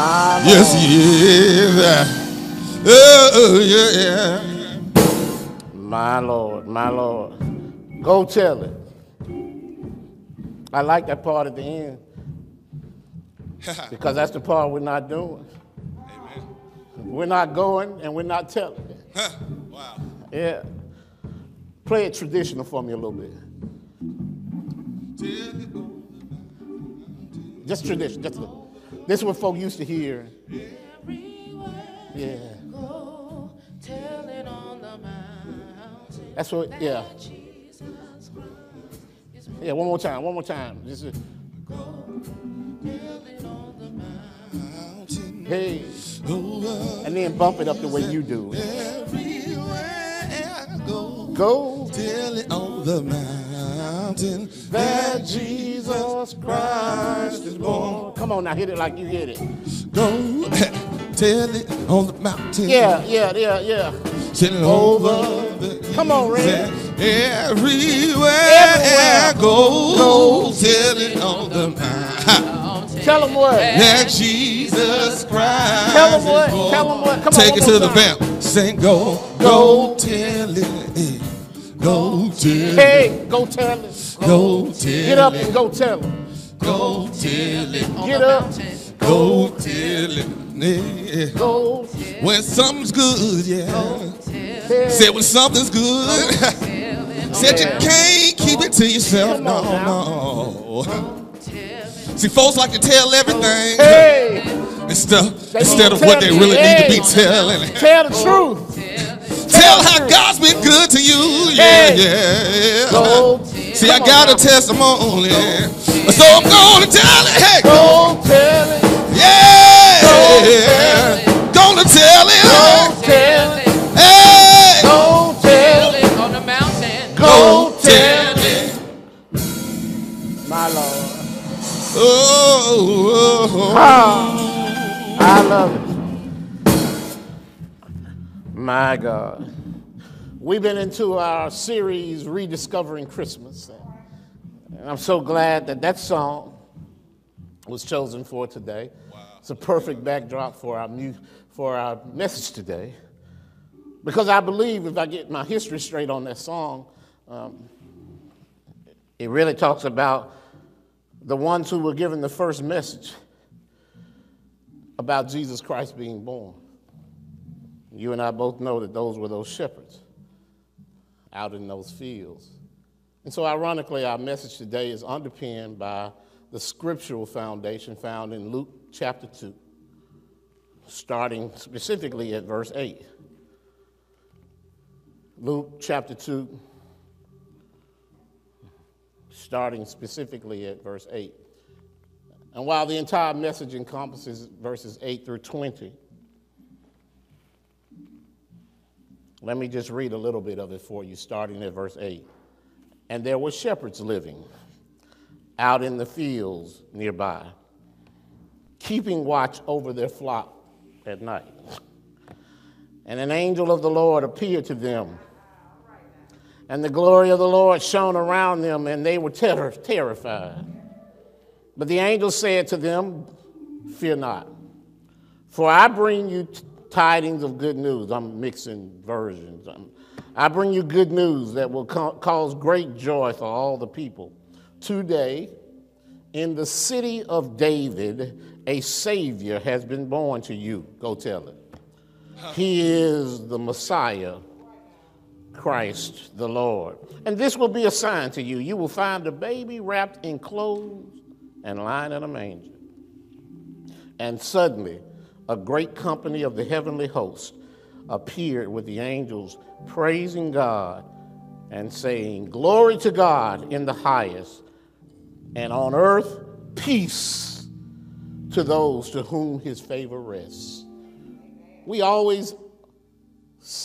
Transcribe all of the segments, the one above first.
My Yes, he is. Oh, yeah. yeah. My Lord, my Lord. Go tell it. I like that part at the end because that's the part we're not doing. Amen. We're not going and we're not telling. Huh. Wow. Yeah. Play it traditional for me a little bit. Just tradition. Just a little. This is what folk used to hear. Yeah. That's what, yeah. Yeah, one more time, one more time. Is, hey. And then bump it up the way you do. Go, Go tell it on the mountain that Jesus Christ is born. Come on now, hit it like you hit it. Go tell it on the mountain. Yeah, yeah, yeah, yeah. Tell it Over. the Come on, Red. Everywhere, Everywhere. I go, Go. tell it on the mountain Tell them what. that Jesus Christ Tell 'em what. is born. Tell 'em what. Come on, Take one it to the vamp. Sing, go, Go. go, tell it. Go tell it. Hey, go tell it. Go tell Get up and go tell it. Go tell it. Get up. Go tell it. Yeah. Go When something's good, yeah. tell Said when something's good. Said you can't keep it to yourself. No, no. See, folks like to tell everything Hey, instead, They instead of what they really need to be telling. tell the truth. Tell how God's been good to you. Yeah, Hey. yeah. See, I got a testimony. So I'm gonna tell it. Hey. Go tell it. Yeah. Gonna tell it. Go it. tell it. Hey. Go tell it. on the mountain. Go tell tell it. it. My Lord. Oh, oh, oh. Ah, I love it. My God. We've been into our series, Rediscovering Christmas. And I'm so glad that that song was chosen for today. It's a perfect backdrop for our, mu- for our message today. Because I believe if I get my history straight on that song, um, it really talks about the ones who were given the first message about Jesus Christ being born. You and I both know that those were those shepherds out in those fields. And so, ironically, our message today is underpinned by the scriptural foundation found in Luke chapter 2, starting specifically at verse 8. Luke chapter 2, starting specifically at verse 8. And while the entire message encompasses verses 8 through 20, let me just read a little bit of it for you, starting at verse 8. And there were shepherds living out in the fields nearby, keeping watch over their flock at night. And an angel of the Lord appeared to them. And the glory of the Lord shone around them, and they were ter- terrified. But the angel said to them, Fear not, for I bring you t- tidings of good news. I'm mixing versions. I'm- I bring you good news that will ca- cause great joy for all the people. Today, in the city of David, a Savior has been born to you. Go tell it. He is the Messiah, Christ the Lord. And this will be a sign to you. You will find a baby wrapped in clothes and lying in a manger. And suddenly, a great company of the heavenly host appeared with the angels, praising God and saying, Glory to God in the highest, and on earth, peace to those to whom his favor rests. We always,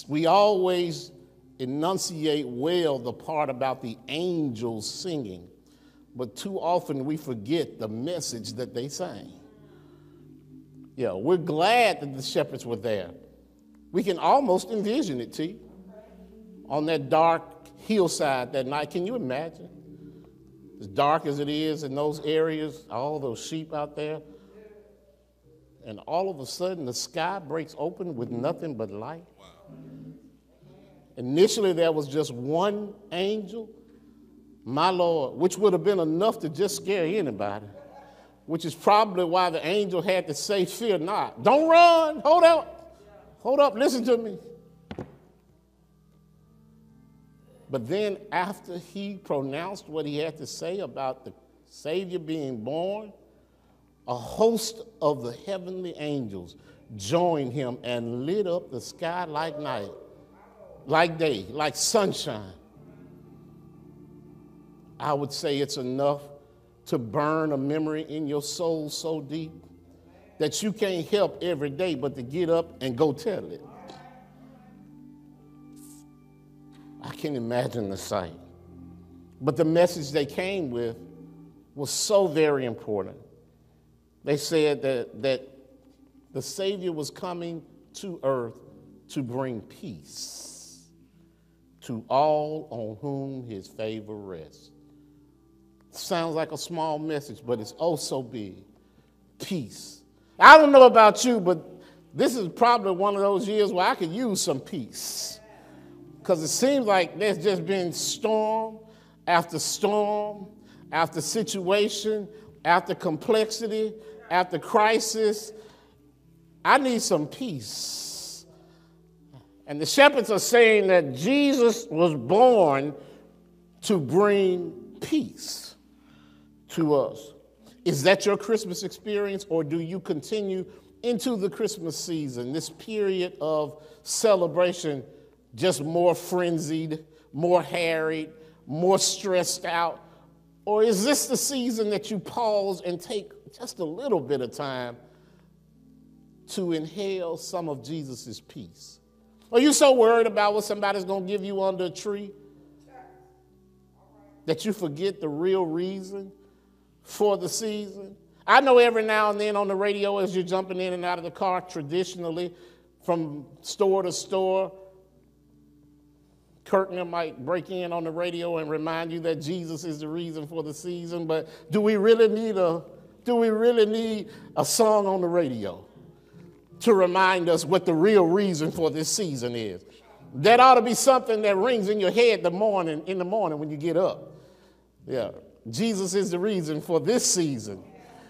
we always enunciate well the part about the angels singing, but too often we forget the message that they sang. Yeah, we're glad that the shepherds were there. We can almost envision it, T. On that dark hillside that night. Can you imagine? As dark as it is in those areas, all those sheep out there. and all of a sudden the sky breaks open with nothing but light. Initially, there was just one angel, my Lord, which would have been enough to just scare anybody, which is probably why the angel had to say, Fear not. Don't run. Hold up. Hold up. Listen to me. But then, after he pronounced what he had to say about the Savior being born, a host of the heavenly angels joined him and lit up the sky like night like day, like sunshine, I would say it's enough to burn a memory in your soul so deep that you can't help every day but to get up and go tell it. I can't imagine the sight. But the message they came with was so very important. They said that, that the Savior was coming to earth to bring peace to all on whom his favor rests. Sounds like a small message, but it's oh so big. Peace. I don't know about you, but this is probably one of those years where I could use some peace. Because it seems like there's just been storm after storm, after situation, after complexity, after crisis. I need some peace. And the shepherds are saying that Jesus was born to bring peace to us. Is that your Christmas experience, or do you continue into the Christmas season, this period of celebration, just more frenzied, more harried, more stressed out? Or is this the season that you pause and take just a little bit of time to inhale some of Jesus' peace? Are you so worried about what somebody's going to give you under a tree that you forget the real reason for the season? I know every now and then on the radio, as you're jumping in and out of the car, traditionally from store to store, Kirkner might break in on the radio and remind you that Jesus is the reason for the season. But do we really need a do we really need a song on the radio? to remind us what the real reason for this season is. That ought to be something that rings in your head the morning in the morning when you get up. Yeah. Jesus is the reason for this season.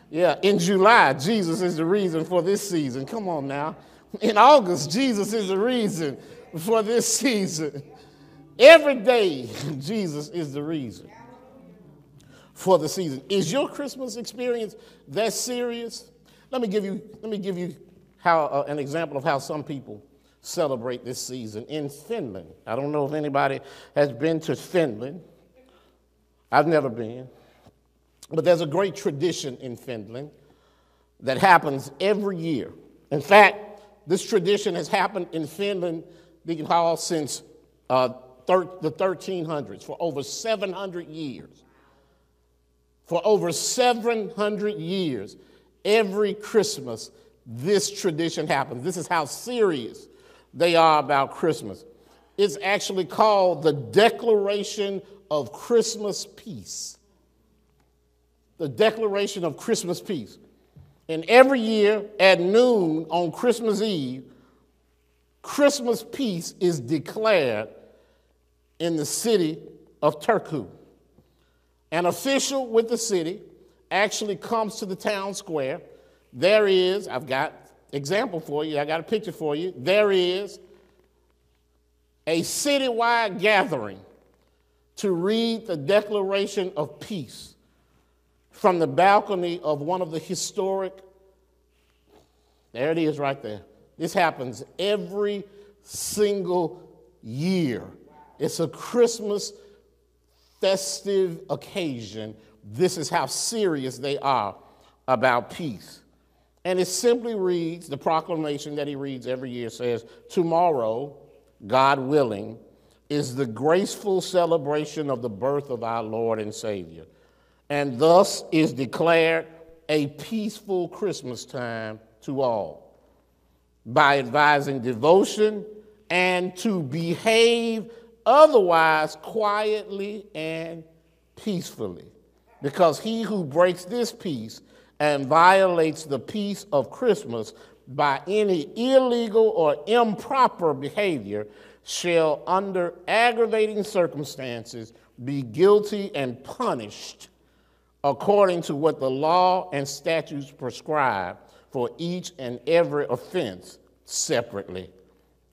Yeah, in July, Jesus is the reason for this season. Come on now. In August, Jesus is the reason for this season. Every day, Jesus is the reason for the season. Is your Christmas experience that serious? Let me give you, let me give you how, uh, an example of how some people celebrate this season in Finland. I don't know if anybody has been to Finland. I've never been. But there's a great tradition in Finland that happens every year. In fact, this tradition has happened in Finland, Deacon Hall, since uh, thir- the 1300s, for over 700 years. For over 700 years, every Christmas, this tradition happens. This is how serious they are about Christmas. It's actually called the Declaration of Christmas Peace. The Declaration of Christmas Peace. And every year at noon on Christmas Eve, Christmas peace is declared in the city of Turku. An official with the city actually comes to the town square there is, I've got example for you, I got a picture for you. There is a citywide gathering to read the Declaration of Peace from the balcony of one of the historic, there it is right there. This happens every single year. It's a Christmas festive occasion. This is how serious they are about peace. And it simply reads the proclamation that he reads every year says, Tomorrow, God willing, is the graceful celebration of the birth of our Lord and Savior, and thus is declared a peaceful Christmas time to all by advising devotion and to behave otherwise quietly and peacefully. Because he who breaks this peace and violates the peace of Christmas by any illegal or improper behavior shall, under aggravating circumstances, be guilty and punished according to what the law and statutes prescribe for each and every offense separately.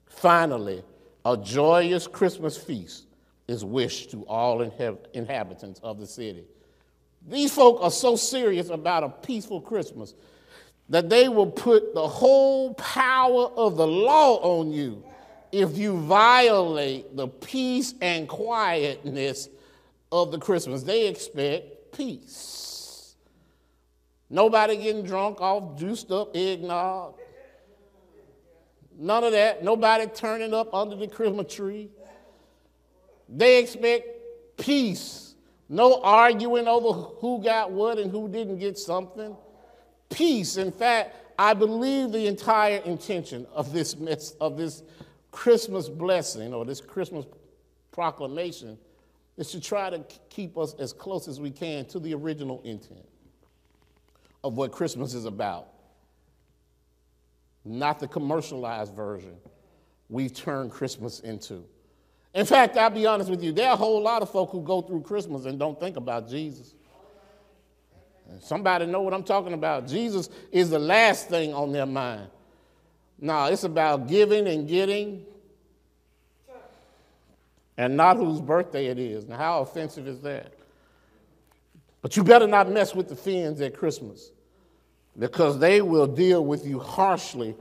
Finally, a joyous Christmas feast is wished to all inhabitants of the city. These folk are so serious about a peaceful Christmas that they will put the whole power of the law on you if you violate the peace and quietness of the Christmas. They expect peace. Nobody getting drunk off juiced up eggnog. None of that. Nobody turning up under the Christmas tree. They expect peace. No arguing over who got what and who didn't get something. Peace. In fact, I believe the entire intention of this, mess, of this Christmas blessing or this Christmas proclamation is to try to keep us as close as we can to the original intent of what Christmas is about, not the commercialized version we've turned Christmas into. In fact, I'll be honest with you, there are a whole lot of folk who go through Christmas and don't think about Jesus. Somebody know what I'm talking about. Jesus is the last thing on their mind. No, it's about giving and getting and not whose birthday it is. Now, how offensive is that? But you better not mess with the Finns at Christmas because they will deal with you harshly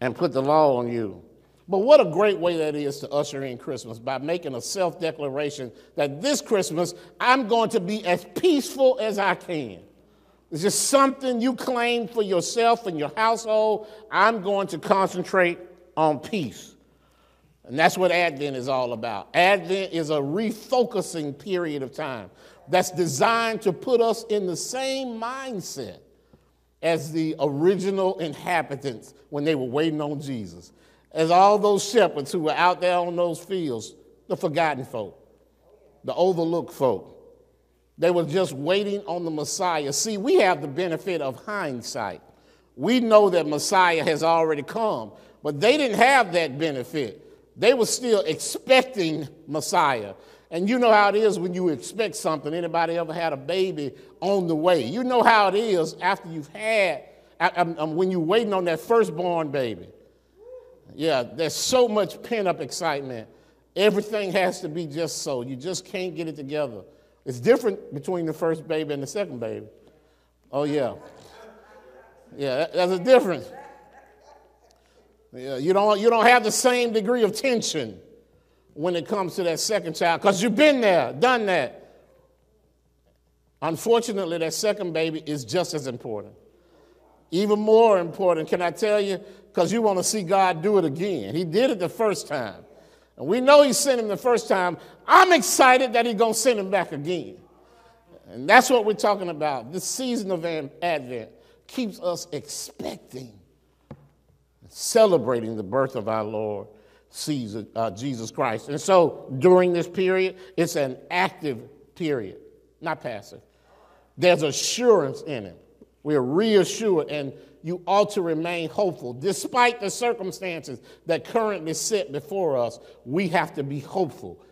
and put the law on you. But what a great way that is to usher in Christmas by making a self declaration that this Christmas I'm going to be as peaceful as I can. It's just something you claim for yourself and your household. I'm going to concentrate on peace. And that's what Advent is all about. Advent is a refocusing period of time that's designed to put us in the same mindset as the original inhabitants when they were waiting on Jesus as all those shepherds who were out there on those fields, the forgotten folk, the overlooked folk. They were just waiting on the Messiah. See, we have the benefit of hindsight. We know that Messiah has already come, but they didn't have that benefit. They were still expecting Messiah. And you know how it is when you expect something. Anybody ever had a baby on the way? You know how it is after you've had, when you're waiting on that firstborn baby. Yeah, there's so much pent up excitement. Everything has to be just so. You just can't get it together. It's different between the first baby and the second baby. Oh, yeah. Yeah, there's a difference. Yeah, you, don't, you don't have the same degree of tension when it comes to that second child because you've been there, done that. Unfortunately, that second baby is just as important. Even more important, can I tell you? Because you want to see God do it again. He did it the first time. And we know He sent him the first time. I'm excited that He's going to send him back again. And that's what we're talking about. This season of Advent keeps us expecting, celebrating the birth of our Lord Jesus, uh, Jesus Christ. And so during this period, it's an active period, not passive. There's assurance in it. We're reassured, and you ought to remain hopeful. Despite the circumstances that currently sit before us, we have to be hopeful,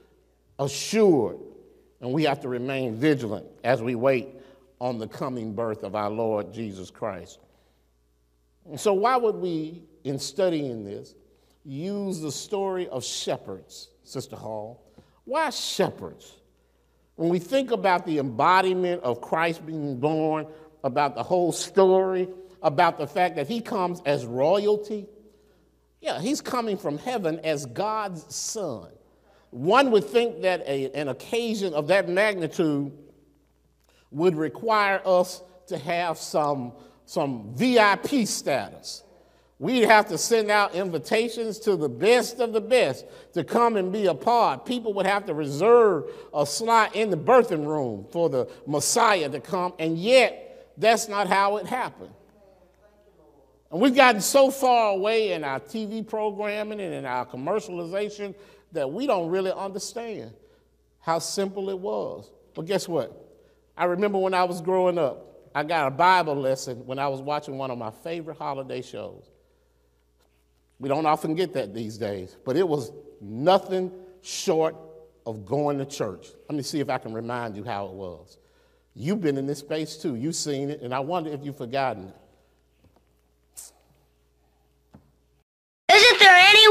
assured, and we have to remain vigilant as we wait on the coming birth of our Lord Jesus Christ. And so, why would we, in studying this, use the story of shepherds, Sister Hall? Why shepherds? When we think about the embodiment of Christ being born, about the whole story, about the fact that he comes as royalty. Yeah, he's coming from heaven as God's son. One would think that a, an occasion of that magnitude would require us to have some, some VIP status. We'd have to send out invitations to the best of the best to come and be a part. People would have to reserve a slot in the birthing room for the Messiah to come, and yet that's not how it happened. And we've gotten so far away in our TV programming and in our commercialization that we don't really understand how simple it was. But guess what? I remember when I was growing up, I got a Bible lesson when I was watching one of my favorite holiday shows. We don't often get that these days, but it was nothing short of going to church. Let me see if I can remind you how it was. You've been in this space too, you've seen it, and I wonder if you've forgotten it. Isn't there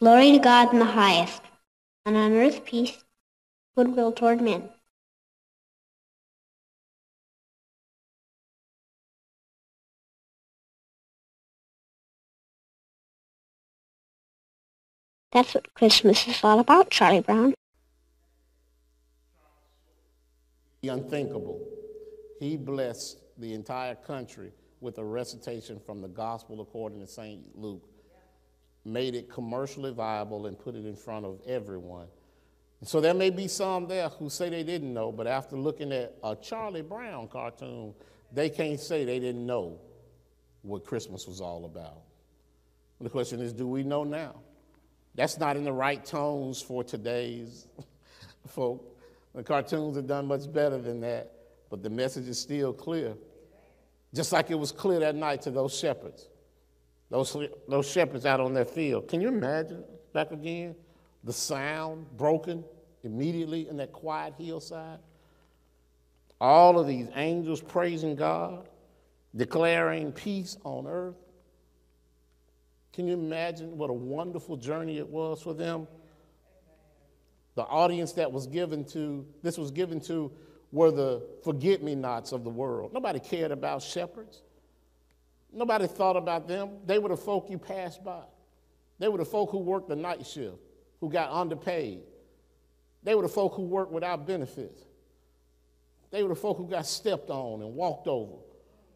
Glory to God in the highest, and on earth peace, goodwill toward men. That's what Christmas is all about, Charlie Brown. The unthinkable. He blessed the entire country with a recitation from the gospel according to St. Luke, made it commercially viable and put it in front of everyone. So there may be some there who say they didn't know, but after looking at a Charlie Brown cartoon, they can't say they didn't know what Christmas was all about. And the question is, do we know now? That's not in the right tones for today's folk. The cartoons have done much better than that, but the message is still clear. Just like it was clear that night to those shepherds, those, those shepherds out on their field. Can you imagine back again? The sound broken immediately in that quiet hillside. All of these angels praising God, declaring peace on earth. Can you imagine what a wonderful journey it was for them? The audience that was given to, this was given to, were the forget me nots of the world. Nobody cared about shepherds. Nobody thought about them. They were the folk you passed by. They were the folk who worked the night shift, who got underpaid. They were the folk who worked without benefits. They were the folk who got stepped on and walked over.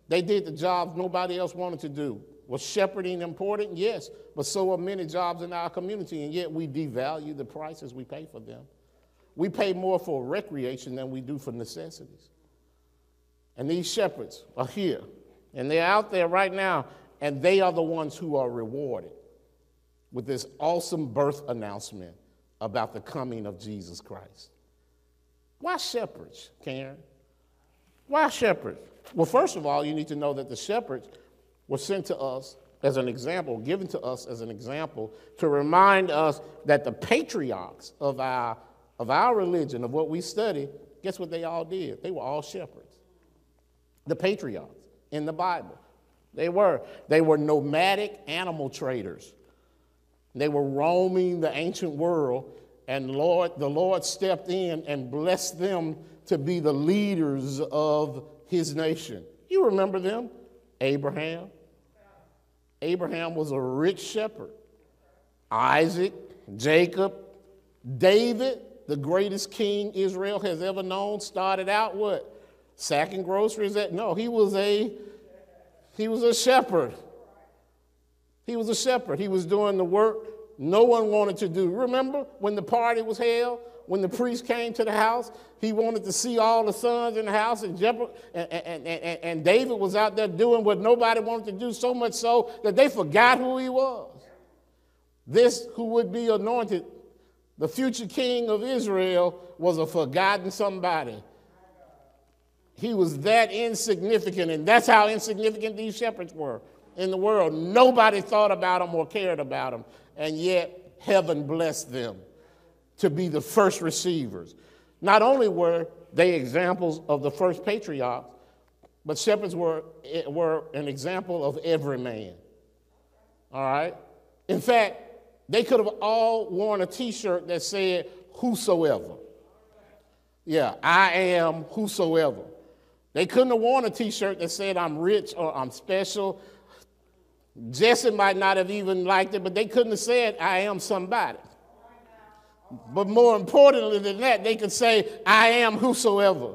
They did the jobs nobody else wanted to do. Was shepherding important? Yes, but so are many jobs in our community, and yet we devalue the prices we pay for them. We pay more for recreation than we do for necessities. And these shepherds are here, and they're out there right now, and they are the ones who are rewarded with this awesome birth announcement about the coming of Jesus Christ. Why shepherds, Karen? Why shepherds? Well, first of all, you need to know that the shepherds were sent to us as an example, given to us as an example, to remind us that the patriarchs of our, of our religion, of what we study, guess what they all did? They were all shepherds. The patriarchs in the Bible. They were. They were nomadic animal traders. They were roaming the ancient world, and Lord, the Lord stepped in and blessed them to be the leaders of his nation. You remember them? Abraham. Abraham was a rich shepherd. Isaac, Jacob, David, the greatest king Israel has ever known, started out what? Sacking groceries at no, he was a he was a shepherd. He was a shepherd. He was doing the work no one wanted to do. Remember when the party was held? when the priest came to the house, he wanted to see all the sons in the house, and, and, and, and, and David was out there doing what nobody wanted to do, so much so that they forgot who he was. This, who would be anointed, the future king of Israel, was a forgotten somebody. He was that insignificant, and that's how insignificant these shepherds were in the world. Nobody thought about them or cared about them, and yet heaven blessed them to be the first receivers. Not only were they examples of the first patriarchs, but shepherds were, eh, were an example of every man. All right? In fact, they could have all worn a t shirt that said, Whosoever. Yeah, I am whosoever. They couldn't have worn a t shirt that said, I'm rich or I'm special. Jesse might not have even liked it, but they couldn't have said, I am somebody. But more importantly than that, they could say, I am whosoever.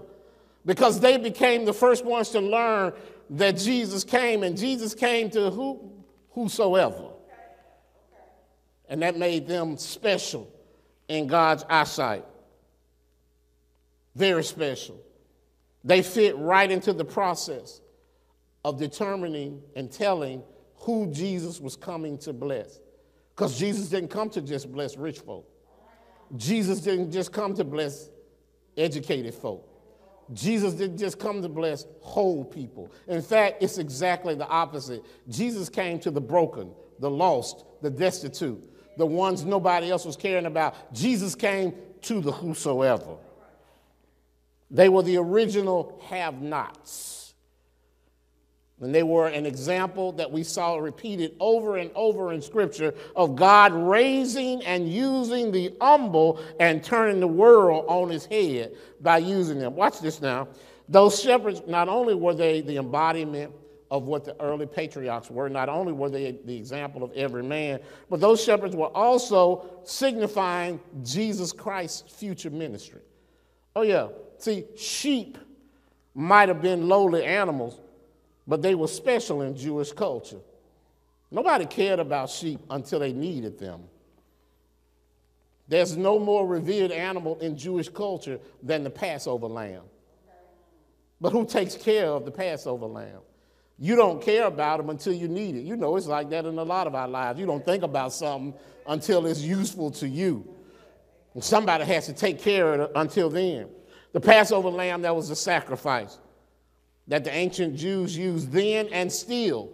Because they became the first ones to learn that Jesus came, and Jesus came to who? Whosoever. And that made them special in God's eyesight. Very special. They fit right into the process of determining and telling who Jesus was coming to bless. Because Jesus didn't come to just bless rich folk. Jesus didn't just come to bless educated folk. Jesus didn't just come to bless whole people. In fact, it's exactly the opposite. Jesus came to the broken, the lost, the destitute, the ones nobody else was caring about. Jesus came to the whosoever. They were the original have nots. And they were an example that we saw repeated over and over in Scripture of God raising and using the humble and turning the world on its head by using them. Watch this now. Those shepherds, not only were they the embodiment of what the early patriarchs were, not only were they the example of every man, but those shepherds were also signifying Jesus Christ's future ministry. Oh, yeah. See, sheep might have been lowly animals but they were special in Jewish culture. Nobody cared about sheep until they needed them. There's no more revered animal in Jewish culture than the Passover lamb. But who takes care of the Passover lamb? You don't care about them until you need it. You know, it's like that in a lot of our lives. You don't think about something until it's useful to you. And somebody has to take care of it until then. The Passover lamb, that was a sacrifice that the ancient Jews used then and still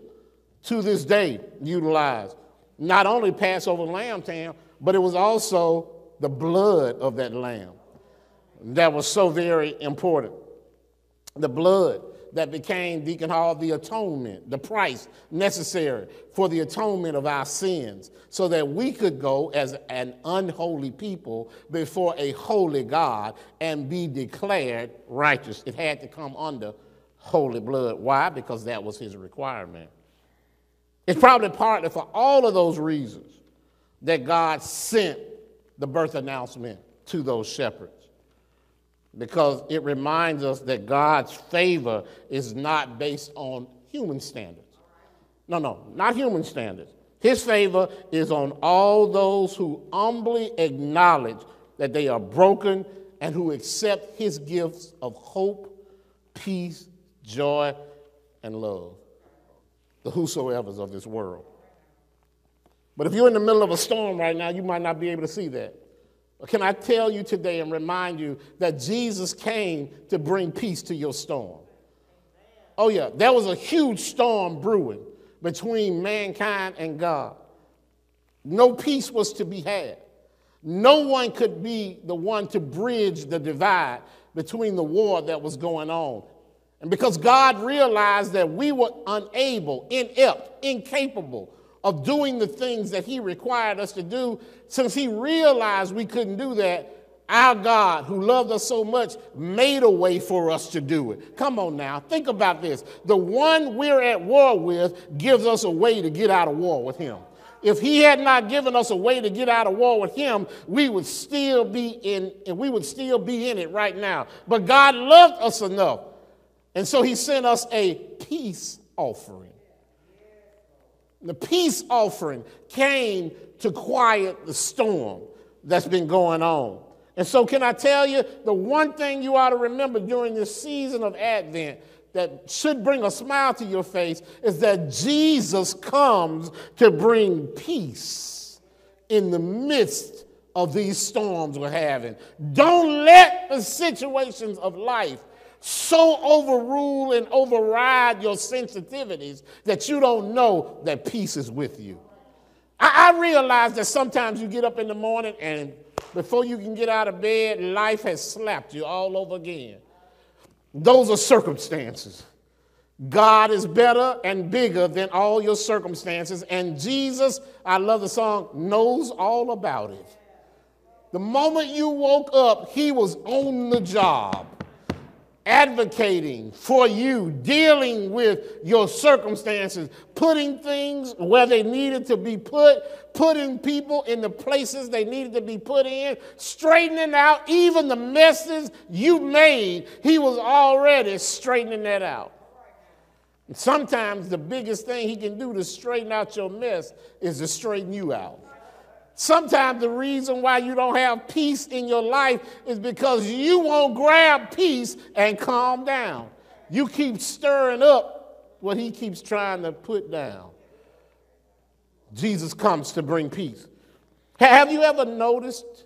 to this day utilize. Not only Passover lamb tam, but it was also the blood of that lamb that was so very important. The blood that became Deacon Hall the atonement, the price necessary for the atonement of our sins, so that we could go as an unholy people before a holy God and be declared righteous. It had to come under holy blood. Why? Because that was his requirement. It's probably partly for all of those reasons that God sent the birth announcement to those shepherds. Because it reminds us that God's favor is not based on human standards. No, no, not human standards. His favor is on all those who humbly acknowledge that they are broken and who accept his gifts of hope, peace, joy, and love. The whosoever's of this world. But if you're in the middle of a storm right now, you might not be able to see that. Can I tell you today and remind you that Jesus came to bring peace to your storm? Oh, yeah, there was a huge storm brewing between mankind and God. No peace was to be had. No one could be the one to bridge the divide between the war that was going on and because God realized that we were unable, inept, incapable of doing the things that He required us to do, since He realized we couldn't do that, our God, who loved us so much, made a way for us to do it. Come on now, think about this. The one we're at war with gives us a way to get out of war with Him. If he had not given us a way to get out of war with him, we would still be in and we would still be in it right now. But God loved us enough and so he sent us a peace offering. The peace offering came to quiet the storm that's been going on. And so, can I tell you, the one thing you ought to remember during this season of Advent that should bring a smile to your face is that Jesus comes to bring peace in the midst of these storms we're having. Don't let the situations of life so overrule and override your sensitivities that you don't know that peace is with you. I, I, realize that sometimes you get up in the morning and before you can get out of bed, life has slapped you all over again. Those are circumstances. God is better and bigger than all your circumstances. And Jesus, I love the song, knows all about it. The moment you woke up, he was on the job, advocating for you, dealing with your circumstances, putting things where they needed to be put, putting people in the places they needed to be put in, straightening out even the messes you made. He was already straightening that out. Sometimes the biggest thing he can do to straighten out your mess is to straighten you out. Sometimes the reason why you don't have peace in your life is because you won't grab peace and calm down. You keep stirring up what he keeps trying to put down. Jesus comes to bring peace. Have you ever noticed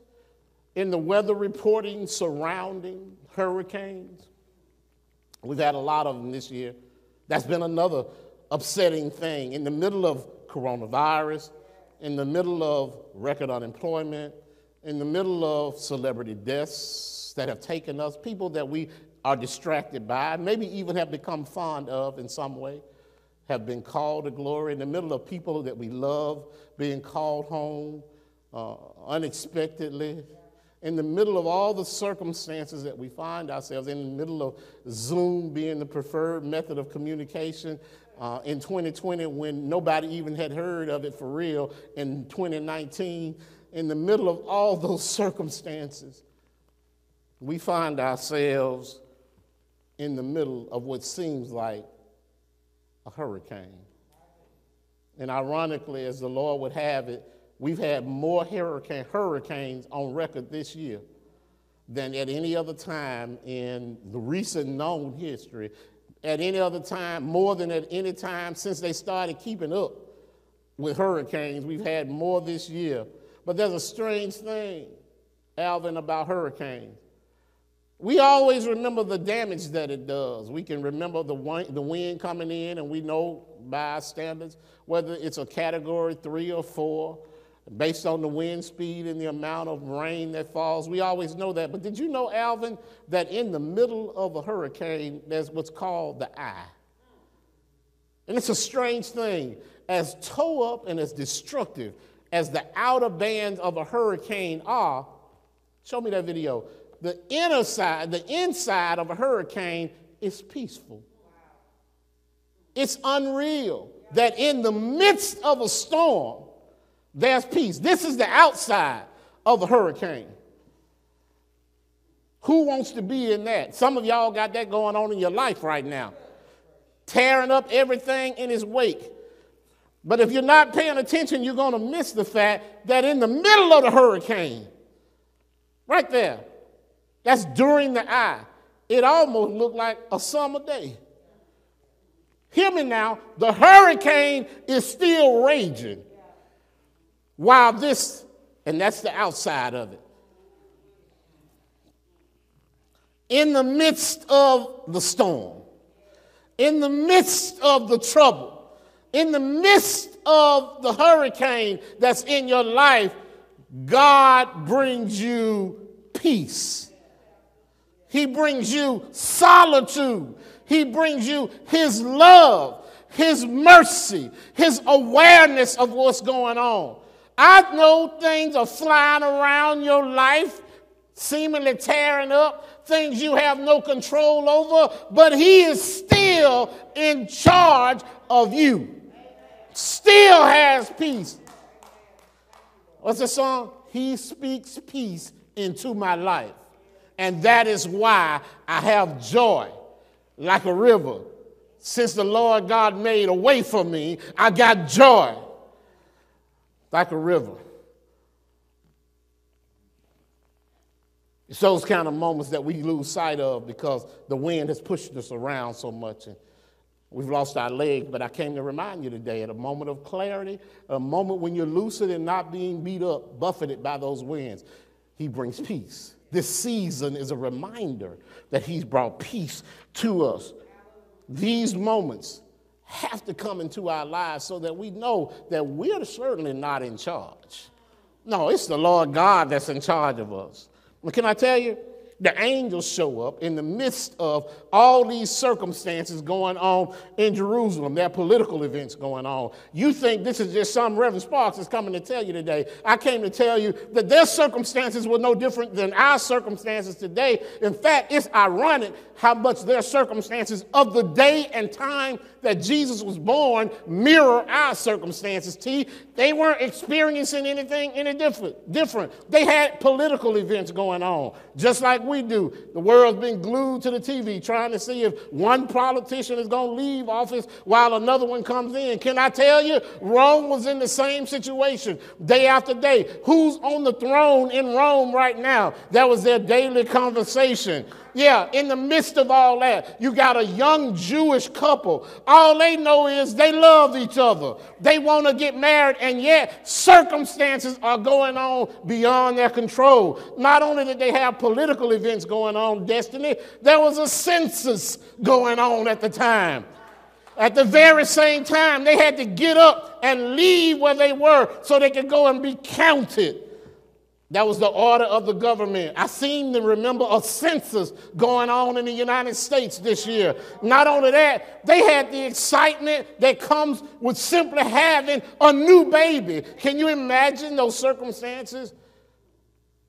in the weather reporting surrounding hurricanes? We've had a lot of them this year. That's been another upsetting thing. In the middle of coronavirus, in the middle of record unemployment, in the middle of celebrity deaths that have taken us, people that we are distracted by, maybe even have become fond of in some way, have been called to glory, in the middle of people that we love being called home uh, unexpectedly, in the middle of all the circumstances that we find ourselves in the middle of Zoom being the preferred method of communication uh, in 2020 when nobody even had heard of it for real in 2019, in the middle of all those circumstances, we find ourselves in the middle of what seems like a hurricane. And ironically, as the Lord would have it, We've had more hurricane, hurricanes on record this year than at any other time in the recent known history. At any other time, more than at any time since they started keeping up with hurricanes. We've had more this year. But there's a strange thing, Alvin, about hurricanes. We always remember the damage that it does. We can remember the wind, coming in, and we know by our standards whether it's a category three or four based on the wind speed and the amount of rain that falls. We always know that. But did you know, Alvin, that in the middle of a hurricane, there's what's called the eye? And it's a strange thing. As toe up and as destructive as the outer bands of a hurricane are, show me that video. The inner side, the inside of a hurricane is peaceful. It's unreal that in the midst of a storm, there's peace. This is the outside of a hurricane. Who wants to be in that? Some of y'all got that going on in your life right now, tearing up everything in its wake. But if you're not paying attention, you're going to miss the fact that in the middle of the hurricane, right there, that's during the eye, it almost looked like a summer day. Hear me now, the hurricane is still raging. While this, and that's the outside of it. In the midst of the storm, in the midst of the trouble, in the midst of the hurricane that's in your life, God brings you peace. He brings you solitude. He brings you His love, His mercy, His awareness of what's going on. I know things are flying around your life, seemingly tearing up, things you have no control over, but He is still in charge of you. Still has peace. What's the song? He speaks peace into my life. And that is why I have joy like a river. Since the Lord God made a way for me, I got joy like a river. It's those kind of moments that we lose sight of because the wind has pushed us around so much and we've lost our legs. But I came to remind you today at a moment of clarity, a moment when you're lucid and not being beat up, buffeted by those winds, He brings peace. This season is a reminder that He's brought peace to us. These moments have to come into our lives so that we know that we're certainly not in charge. No, it's the Lord God that's in charge of us. But can I tell you, the angels show up in the midst of all these circumstances going on in Jerusalem. There are political events going on. You think this is just some Reverend Sparks is coming to tell you today. I came to tell you that their circumstances were no different than our circumstances today. In fact, it's ironic how much their circumstances of the day and time that Jesus was born mirror our circumstances. T. They weren't experiencing anything any different. Different. They had political events going on, just like we do. The world's been glued to the TV trying to see if one politician is going to leave office while another one comes in. Can I tell you, Rome was in the same situation day after day. Who's on the throne in Rome right now? That was their daily conversation. Yeah, in the midst of all that, you got a young Jewish couple. All they know is they love each other. They want to get married, and yet circumstances are going on beyond their control. Not only did they have political events going on, Destiny, there was a census going on at the time. At the very same time, they had to get up and leave where they were so they could go and be counted. That was the order of the government. I seem to remember a census going on in the United States this year. Not only that, they had the excitement that comes with simply having a new baby. Can you imagine those circumstances?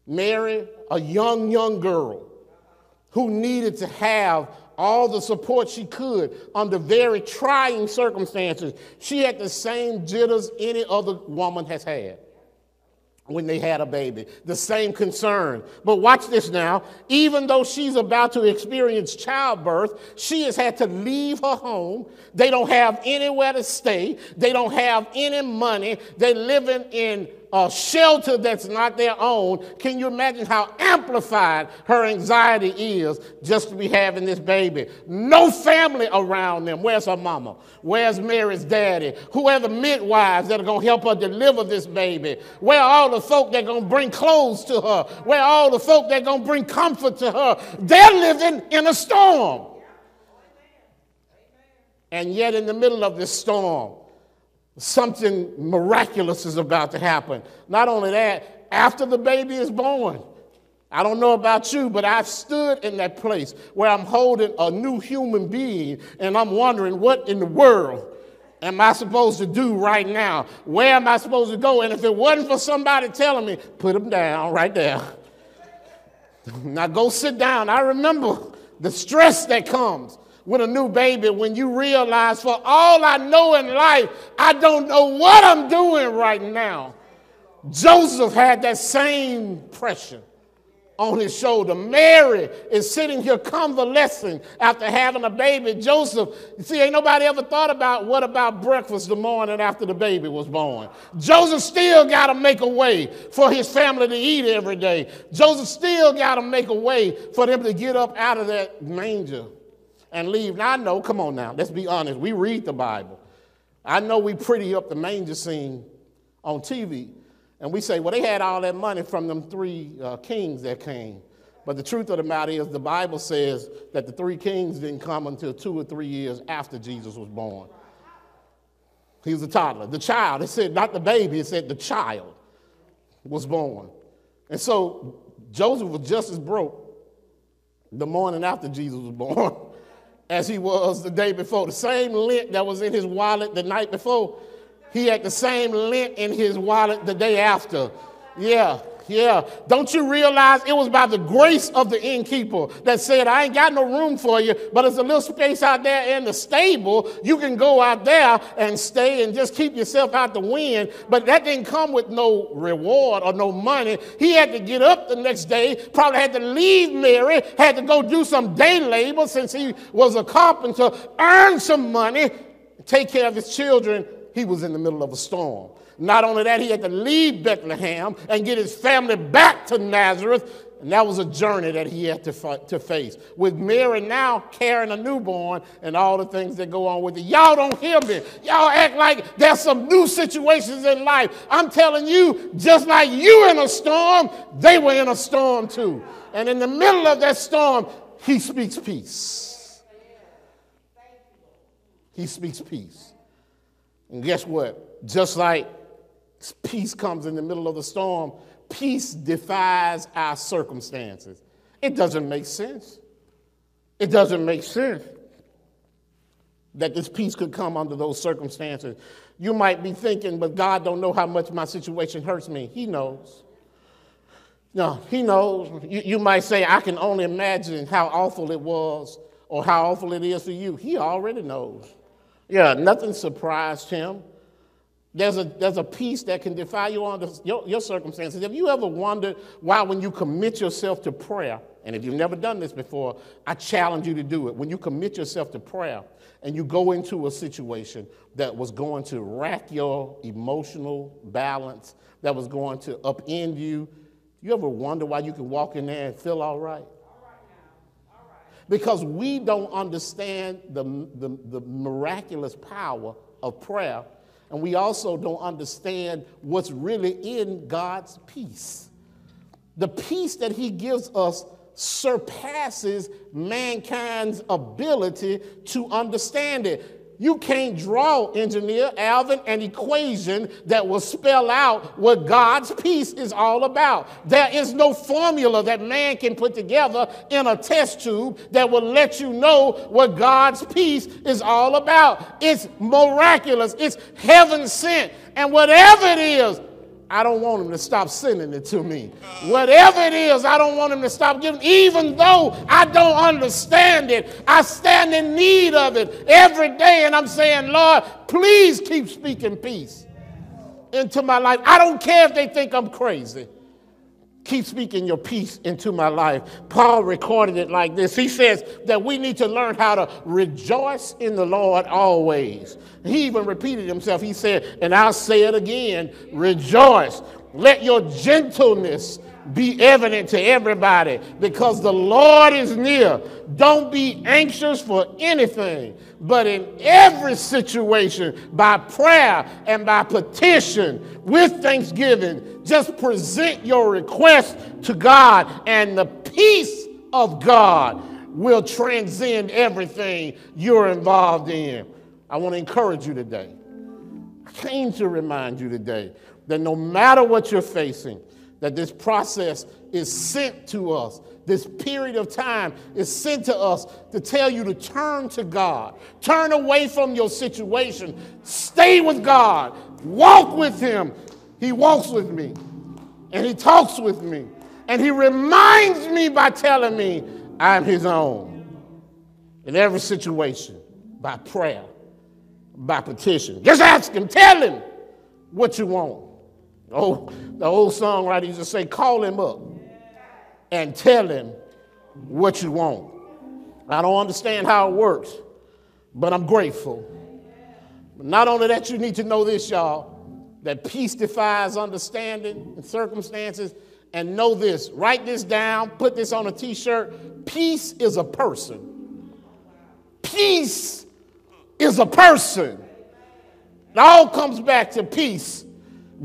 Mary, a young, young girl who needed to have all the support she could under very trying circumstances. She had the same jitters any other woman has had when they had a baby. The same concern. But watch this now. Even though she's about to experience childbirth, she has had to leave her home. They don't have anywhere to stay. They don't have any money. They're living in a shelter that's not their own, can you imagine how amplified her anxiety is just to be having this baby? No family around them. Where's her mama? Where's Mary's daddy? Who are the midwives that are going to help her deliver this baby? Where are all the folk that are going to bring clothes to her? Where are all the folk that are going to bring comfort to her? They're living in a storm. And yet, in the middle of this storm, something miraculous is about to happen. Not only that, after the baby is born, I don't know about you, but I've stood in that place where I'm holding a new human being and I'm wondering what in the world am I supposed to do right now? Where am I supposed to go? And if it wasn't for somebody telling me, put him down right there. now go sit down. I remember the stress that comes with a new baby when you realize, for all I know in life, I don't know what I'm doing right now. Joseph had that same pressure on his shoulder. Mary is sitting here convalescing after having a baby. Joseph, you see, ain't nobody ever thought about what about breakfast the morning after the baby was born. Joseph still got to make a way for his family to eat every day. Joseph still got to make a way for them to get up out of that manger and leave. Now I know, come on now, let's be honest. We read the Bible. I know we pretty up the manger scene on TV, and we say, well, they had all that money from them three uh, kings that came. But the truth of the matter is, the Bible says that the three kings didn't come until two or three years after Jesus was born. He was a toddler. The child, it said not the baby, it said the child was born. And so Joseph was just as broke the morning after Jesus was born as he was the day before. The same lint that was in his wallet the night before, he had the same lint in his wallet the day after. Yeah, yeah. Don't you realize it was by the grace of the innkeeper that said, I ain't got no room for you, but there's a little space out there in the stable. You can go out there and stay and just keep yourself out the wind. But that didn't come with no reward or no money. He had to get up the next day, probably had to leave Mary, had to go do some day labor since he was a carpenter, earn some money, take care of his children. He was in the middle of a storm. Not only that, he had to leave Bethlehem and get his family back to Nazareth. And that was a journey that he had to, to face. With Mary now carrying a newborn and all the things that go on with it. Y'all don't hear me. Y'all act like there's some new situations in life. I'm telling you, just like you in a storm, they were in a storm too. And in the middle of that storm, he speaks peace. He speaks peace. And guess what? Just like Peace comes in the middle of the storm. Peace defies our circumstances. It doesn't make sense. It doesn't make sense that this peace could come under those circumstances. You might be thinking, but God don't know how much my situation hurts me. He knows. No, he knows. You, you might say, I can only imagine how awful it was or how awful it is for you. He already knows. Yeah, nothing surprised him. There's a, there's a peace that can defy you under your, your circumstances. Have you ever wondered why, when you commit yourself to prayer, and if you've never done this before, I challenge you to do it. When you commit yourself to prayer and you go into a situation that was going to rack your emotional balance, that was going to upend you, you ever wonder why you can walk in there and feel all right? Because we don't understand the, the, the miraculous power of prayer, and we also don't understand what's really in God's peace. The peace that He gives us surpasses mankind's ability to understand it. You can't draw, engineer Alvin, an equation that will spell out what God's peace is all about. There is no formula that man can put together in a test tube that will let you know what God's peace is all about. It's miraculous, it's heaven sent. And whatever it is, I don't want him to stop sending it to me. Whatever it is, I don't want him to stop giving, even though I don't understand it. I stand in need of it every day, and I'm saying, Lord, please keep speaking peace into my life. I don't care if they think I'm crazy. Keep speaking your peace into my life. Paul recorded it like this. He says that we need to learn how to rejoice in the Lord always. He even repeated himself. He said, and I'll say it again rejoice. Let your gentleness be evident to everybody because the Lord is near. Don't be anxious for anything, but in every situation, by prayer and by petition, with thanksgiving, just present your request to God, and the peace of God will transcend everything you're involved in. I want to encourage you today. I came to remind you today that no matter what you're facing, that this process is sent to us. This period of time is sent to us to tell you to turn to God. Turn away from your situation. Stay with God. Walk with Him. He walks with me and He talks with me. And He reminds me by telling me I'm His own. In every situation, by prayer, by petition. Just ask Him, tell Him what you want. Oh, the old songwriter used to say, call him up and tell him what you want. I don't understand how it works, but I'm grateful. Not only that, you need to know this, y'all, that peace defies understanding and circumstances. And know this, write this down, put this on a t shirt. Peace is a person. Peace is a person. It all comes back to peace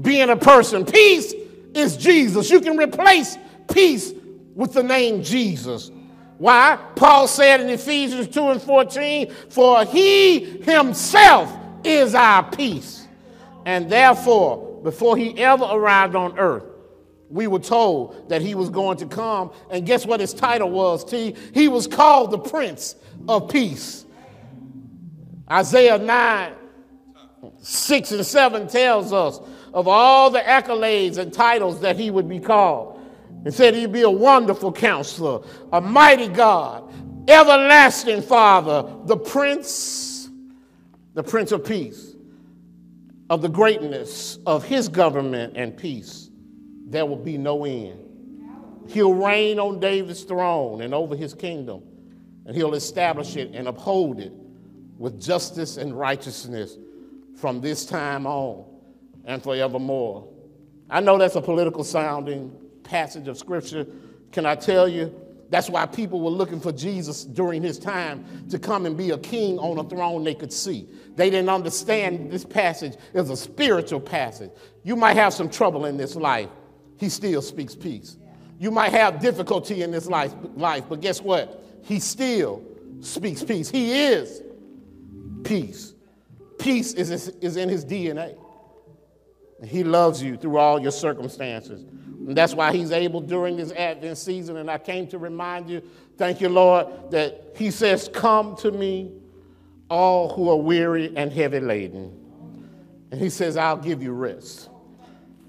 being a person. Peace is Jesus. You can replace peace with the name Jesus. Why? Paul said in Ephesians 2 and 14, For he himself is our peace. And therefore, before he ever arrived on earth, we were told that he was going to come. And guess what his title was, T? He was called the Prince of Peace. Isaiah 9, 6 and 7 tells us of all the accolades and titles that he would be called. And said he'd be a wonderful counselor, a mighty God, everlasting Father, the Prince, the Prince of Peace. Of the greatness of his government and peace, there will be no end. He'll reign on David's throne and over his kingdom, and he'll establish it and uphold it with justice and righteousness from this time on and forevermore. I know that's a political sounding passage of scripture. Can I tell you? That's why people were looking for Jesus during his time to come and be a king on a throne they could see. They didn't understand this passage is a spiritual passage. You might have some trouble in this life, he still speaks peace. You might have difficulty in this life, life but guess what? He still speaks peace. He is peace. Peace is, is in his DNA. He loves you through all your circumstances. And that's why he's able during this Advent season. And I came to remind you, thank you, Lord, that he says, Come to me, all who are weary and heavy laden. And he says, I'll give you rest.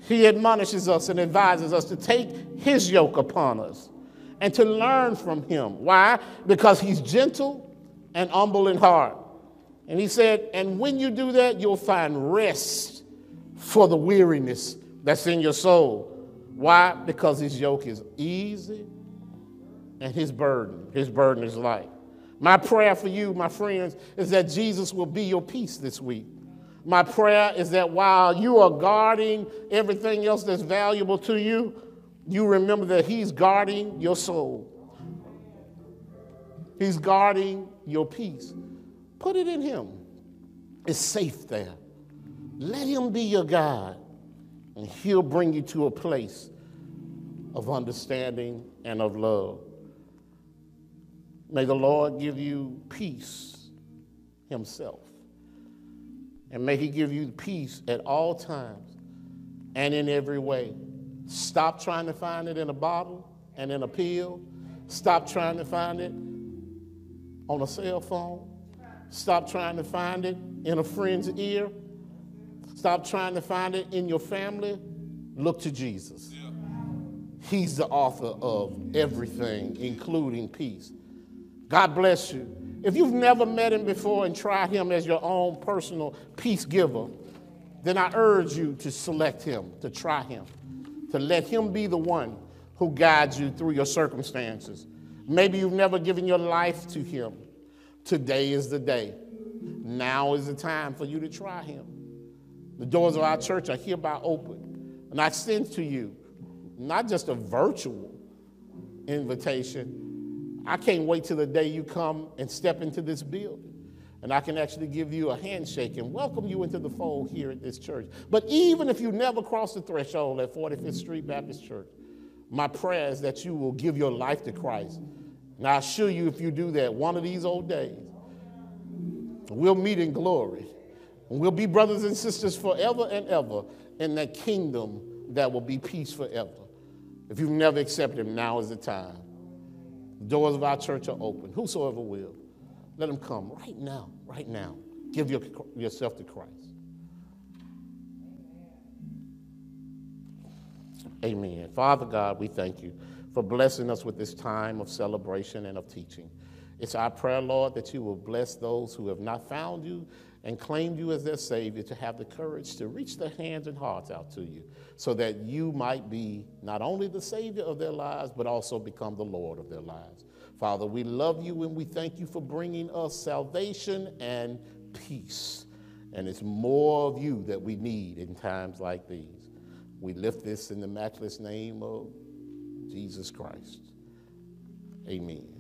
He admonishes us and advises us to take his yoke upon us and to learn from him. Why? Because he's gentle and humble in heart. And he said, and when you do that, you'll find rest for the weariness that's in your soul. Why? Because his yoke is easy and his burden, his burden is light. My prayer for you, my friends, is that Jesus will be your peace this week. My prayer is that while you are guarding everything else that's valuable to you, you remember that He's guarding your soul. He's guarding your peace. Put it in Him. It's safe there. Let Him be your God, and He'll bring you to a place of understanding and of love. May the Lord give you peace Himself. And may He give you peace at all times and in every way. Stop trying to find it in a bottle and in a pill. Stop trying to find it on a cell phone. Stop trying to find it in a friend's ear. Stop trying to find it in your family. Look to Jesus. He's the author of everything, including peace. God bless you. If you've never met him before and tried him as your own personal peace giver, then I urge you to select him, to try him, to let him be the one who guides you through your circumstances. Maybe you've never given your life to him. Today is the day. Now is the time for you to try him. The doors of our church are hereby open. And I send to you not just a virtual invitation. I can't wait till the day you come and step into this building. And I can actually give you a handshake and welcome you into the fold here at this church. But even if you never cross the threshold at 45th Street Baptist Church, my prayer is that you will give your life to Christ. And I assure you, if you do that, one of these old days, we'll meet in glory. And we'll be brothers and sisters forever and ever in that kingdom that will be peace forever. If you've never accepted Him, now is the time. The doors of our church are open. Whosoever will, let him come right now, right now. Give your, yourself to Christ. Amen. Father God, we thank you for blessing us with this time of celebration and of teaching. It's our prayer, Lord, that you will bless those who have not found you and claimed you as their Savior to have the courage to reach their hands and hearts out to you so that you might be not only the Savior of their lives, but also become the Lord of their lives. Father, we love you and we thank you for bringing us salvation and peace. And it's more of you that we need in times like these. We lift this in the matchless name of Jesus Christ. Amen.